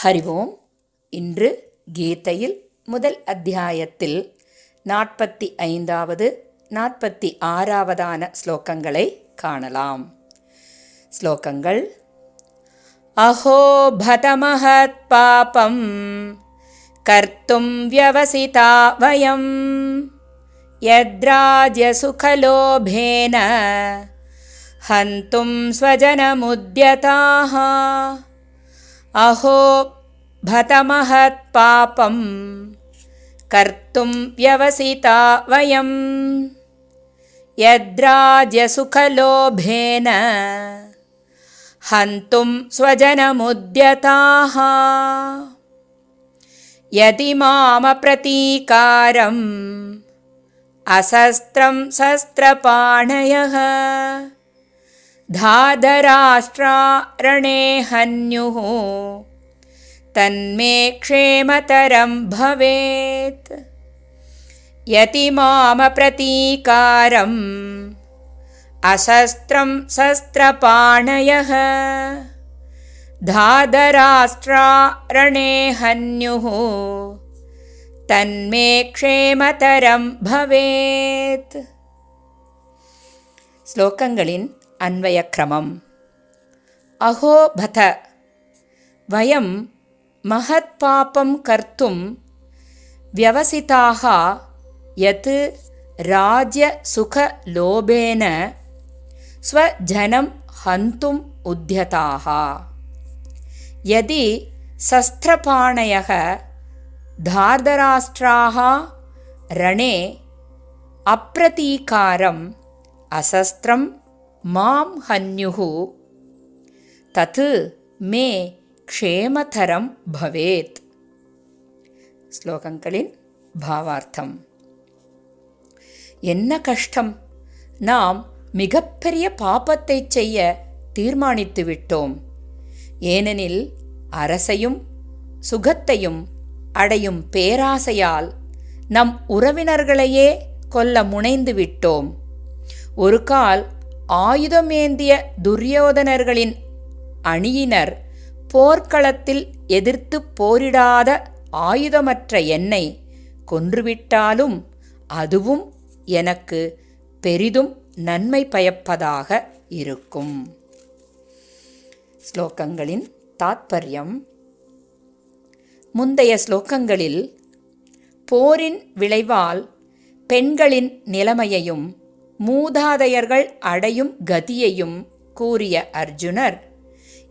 ஹரி ஓம் இன்று கீதையில் முதல் அத்தியாயத்தில் நாற்பத்தி ஐந்தாவது நாற்பத்தி ஆறாவதான ஸ்லோகங்களை காணலாம் ஸ்லோகங்கள் அஹோ பதமஹத் பாபம் கர்த்தும் வியவசிதா வயம் यद्राज्यसुखलोभेन हन्तुं स्वजनमुद्यताः अहो भतमहत्पापं कर्तुं व्यवसिता वयं यद्राज्यसुखलोभेन हन्तुं स्वजनमुद्यताः। यदि मामप्रतीकारम् असस्त्रं शस्त्रपाणयः धाधराष्ट्रारणे हन्युः। तन्मे क्षेमतरं भवेत्। यतिमामप्रतीकारम् अशस्त्रं शस्त्रपाणयः। धाधराष्ट्रारणे हन्युः। तन्मे क्षेमतरं भवेत्। श्लोकङ्गलिन् अन्वयक्रमम्। अहो भत वयं महत्पापं कर्तुं व्यवसिताः यत् राज्यसुखलोभेन स्वजनं हन्तुम् उद्यताः। यदि शस्त्रपाणयः धार्धराष्ट्राः रणे अप्रतीकारम् अशस्त्रं மாம் ஹன்யுः தத்து மே க்ஷேமதரம் பவேத். ஸ்லோகங்களின் பாவார்த்தம். என்ன கஷ்டம்? நாம் மிகப்பெரிய பாபத்தை செய்ய தீர்மானித்து விட்டோம். ஏனெனில் அரசையும் சுகத்தையும் அடையும் பேராசையால் நம் உறவினர்களையே கொல்ல முனைந்து விட்டோம். ஒரு கால் ஆயுதமேந்திய துரியோதனர்களின் அணியினர் போர்க்களத்தில் எதிர்த்து போரிடாத ஆயுதமற்ற என்னை கொன்றுவிட்டாலும் அதுவும் எனக்கு பெரிதும் நன்மை பயப்பதாக இருக்கும். ஸ்லோகங்களின் தாத்பரியம். முந்தைய ஸ்லோகங்களில் போரின் விளைவால் பெண்களின் நிலைமையையும் மூதாதையர்கள் அடையும் கதியையும் கூறிய அர்ஜுனர்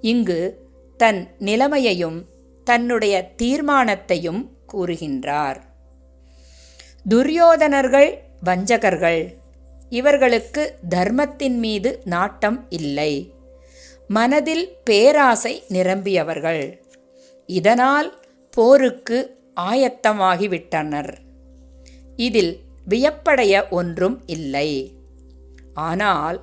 இங்கு தன் நிலைமையையும் தன்னுடைய தீர்மானத்தையும் கூறுகின்றார். துரியோதனர்கள் வஞ்சகர்கள் இவர்களுக்கு தர்மத்தின் மீது நாட்டம் இல்லை. மனதில் பேராசை நிரம்பியவர்கள். இதனால் போருக்கு ஆயத்தமாகிவிட்டனர். இதில் வியப்படைய ஒன்றும் இல்லை. ஆனால்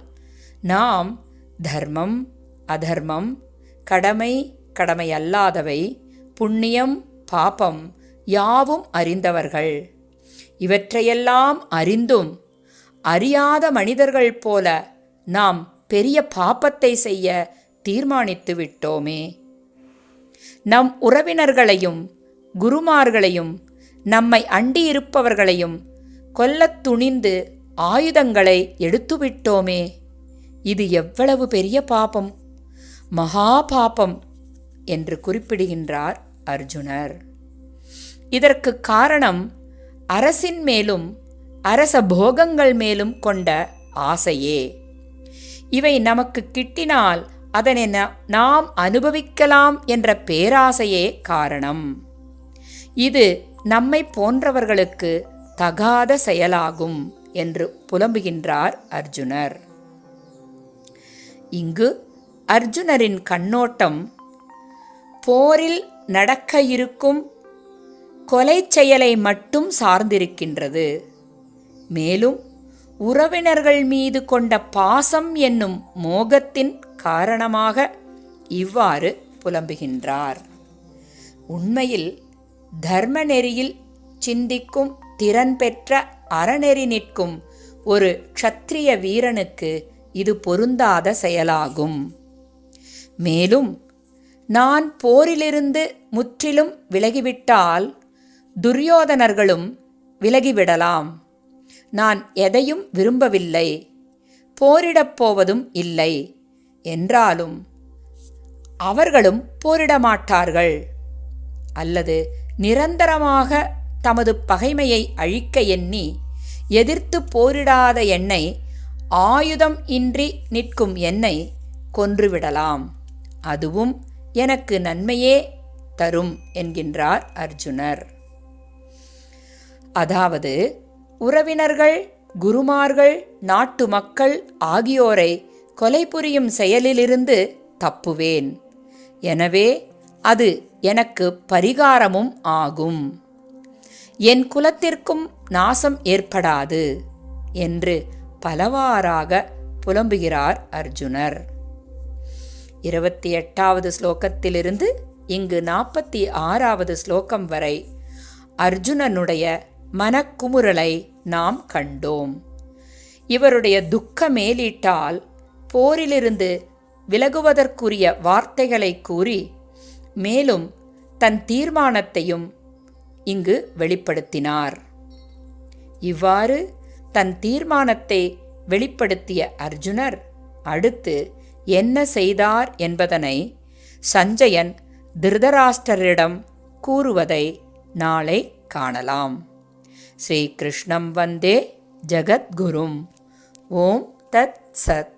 நாம் தர்மம் அதர்மம் கடமை கடமையல்லாதவை புண்ணியம் பாபம் யாவும் அறிந்தவர்கள். இவற்றையெல்லாம் அறிந்தும் அறியாத மனிதர்கள் போல நாம் பெரிய பாப்பத்தை செய்ய தீர்மானித்து விட்டோமே. நம் உறவினர்களையும் குருமார்களையும் நம்மை அண்டியிருப்பவர்களையும் கொல்லத் துணிந்து ஆயுதங்களை எடுத்துவிட்டோமே. இது எவ்வளவு பெரிய பாபம். மகா பாபம் என்று குறிப்பிடுகின்றார் அர்ஜுனர். இதற்கு காரணம் அரசின் மேலும் அரச போகங்கள் மேலும் கொண்ட ஆசையே. இவை நமக்கு கிட்டினால் அதனை நாம் அனுபவிக்கலாம் என்ற பேராசையே காரணம். இது நம்மை போன்றவர்களுக்கு தகாத செயலாகும். என்று புலம்புகின்றார் அர்ஜுனர். இங்கு அர்ஜுனரின் கண்ணோட்டம் போரில் நடக்க இருக்கும் கொலை செயலை மட்டும் சார்ந்திருக்கின்றது. மேலும் உறவினர்கள் மீது கொண்ட பாசம் என்னும் மோகத்தின் காரணமாக இவ்வாறு புலம்புகின்றார். உண்மையில் தர்ம நெறியில் சிந்திக்கும் திறன் பெற்ற அறநெறி நிற்கும் ஒரு க்ஷத்திரிய வீரனுக்கு இது பொருந்தாத செயலாகும். மேலும் நான் போரிலிருந்து முற்றிலும் விலகிவிட்டால் துரியோதனர்களும் விலகிவிடலாம். நான் எதையும் விரும்பவில்லை. போரிடப் போவதும் இல்லை. என்றாலும் அவர்களும் போரிடமாட்டார்கள். அல்லது நிரந்தரமாக தமது பகைமையை அழிக்க எண்ணி எதிர்த்து போரிடாத என்னை ஆயுதம் இன்றி நிற்கும் என்னை கொன்றுவிடலாம். அதுவும் எனக்கு நன்மையே தரும் என்கின்றார் அர்ஜுனர். அதாவது உறவினர்கள் குருமார்கள் நாட்டு மக்கள் ஆகியோரை கொலை புரியும் செயலிலிருந்து தப்புவேன். எனவே அது எனக்கு பரிகாரமும் ஆகும். என் குலத்திற்கும் நாசம் ஏற்படாது என்று பலவாறாக புலம்புகிறார் அர்ஜுனர். இருபத்தி எட்டாவது ஸ்லோகத்திலிருந்து இங்கு நாற்பத்தி ஆறாவது ஸ்லோகம் வரை அர்ஜுனனுடைய மனக்குமுறலை நாம் கண்டோம். இவருடைய துக்க மேலீட்டால் போரிலிருந்து விலகுவதற்குரிய வார்த்தைகளை கூறி மேலும் தன் தீர்மானத்தையும் இங்கு வெளிப்படுத்தினார். இவ்வாறு தன் தீர்மானத்தை வெளிப்படுத்திய அர்ஜுனர் அடுத்து என்ன செய்தார் என்பதனை சஞ்சயன் திருதராஷ்டரிடம் கூறுவதை நாளை காணலாம். ஸ்ரீகிருஷ்ணம் வந்தே ஜகத்குரும். ஓம் தத் சத்.